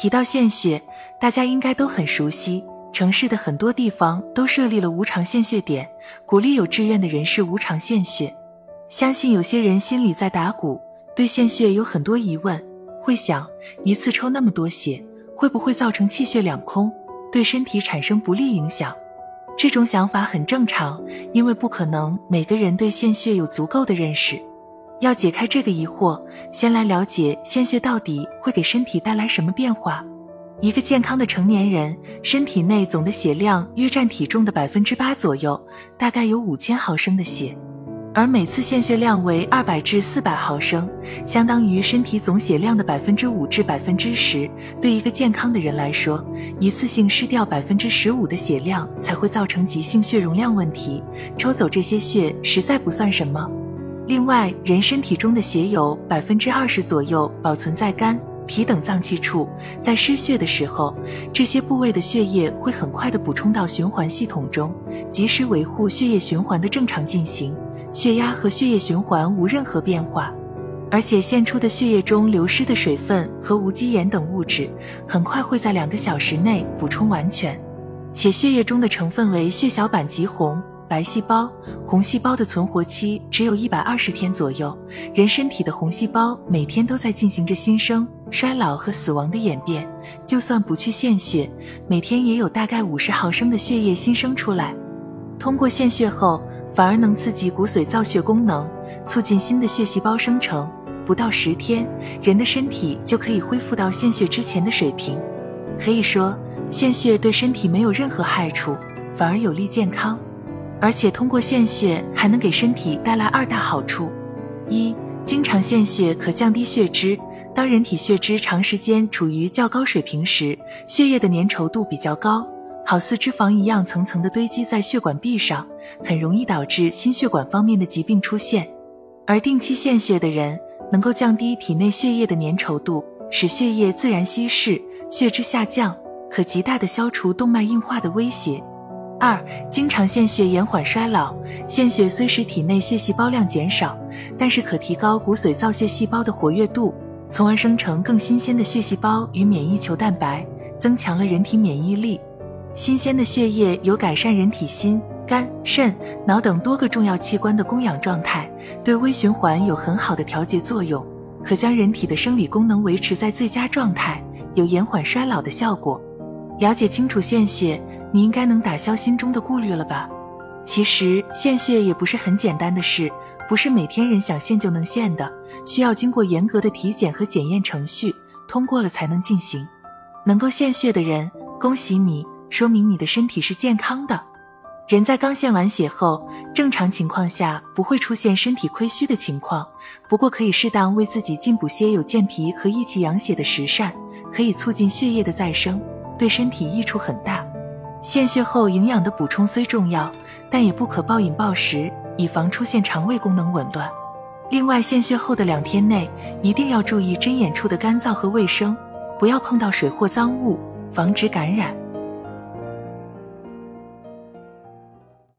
提到献血，大家应该都很熟悉，城市的很多地方都设立了无偿献血点，鼓励有志愿的人士无偿献血。相信有些人心里在打鼓，对献血有很多疑问，会想一次抽那么多血，会不会造成气血两空，对身体产生不利影响？这种想法很正常，因为不可能每个人对献血有足够的认识。要解开这个疑惑，先来了解献血到底会给身体带来什么变化。一个健康的成年人身体内总的血量约占体重的百分之八左右，大概有五千毫升的血。而每次献血量为二百至四百毫升，相当于身体总血量的百分之五至百分之十。对一个健康的人来说，一次性失掉百分之十五的血量才会造成急性血容量问题。抽走这些血实在不算什么。另外，人身体中的血有百分之二十左右保存在肝、脾等脏器处，在失血的时候，这些部位的血液会很快的补充到循环系统中，及时维护血液循环的正常进行，血压和血液循环无任何变化。而且，献出的血液中流失的水分和无机盐等物质，很快会在两个小时内补充完全，且血液中的成分为血小板极红。白细胞、红细胞的存活期只有一百二十天左右。人身体的红细胞每天都在进行着新生、衰老和死亡的演变。就算不去献血，每天也有大概五十毫升的血液新生出来。通过献血后，反而能刺激骨髓造血功能，促进新的血细胞生成。不到十天，人的身体就可以恢复到献血之前的水平。可以说，献血对身体没有任何害处，反而有利健康。而且通过献血还能给身体带来二大好处：一、经常献血可降低血脂。当人体血脂长时间处于较高水平时，血液的粘稠度比较高，好似脂肪一样层层的堆积在血管壁上，很容易导致心血管方面的疾病出现。而定期献血的人能够降低体内血液的粘稠度，使血液自然稀释，血脂下降，可极大的消除动脉硬化的威胁。二、经常献血延缓衰老。献血虽使体内血细胞量减少，但是可提高骨髓造血细胞的活跃度，从而生成更新鲜的血细胞与免疫球蛋白，增强了人体免疫力。新鲜的血液有改善人体心、肝、肾、脑等多个重要器官的供氧状态，对微循环有很好的调节作用，可将人体的生理功能维持在最佳状态，有延缓衰老的效果。了解清楚献血。你应该能打消心中的顾虑了吧？其实献血也不是很简单的事，不是每天人想献就能献的，需要经过严格的体检和检验程序，通过了才能进行。能够献血的人，恭喜你，说明你的身体是健康的。人在刚献完血后，正常情况下不会出现身体亏虚的情况，不过可以适当为自己进补些有健脾和益气养血的食膳，可以促进血液的再生，对身体益处很大。献血后营养的补充虽重要，但也不可暴饮暴食，以防出现肠胃功能紊乱。另外，献血后的两天内一定要注意针眼处的干燥和卫生，不要碰到水或脏物，防止感染。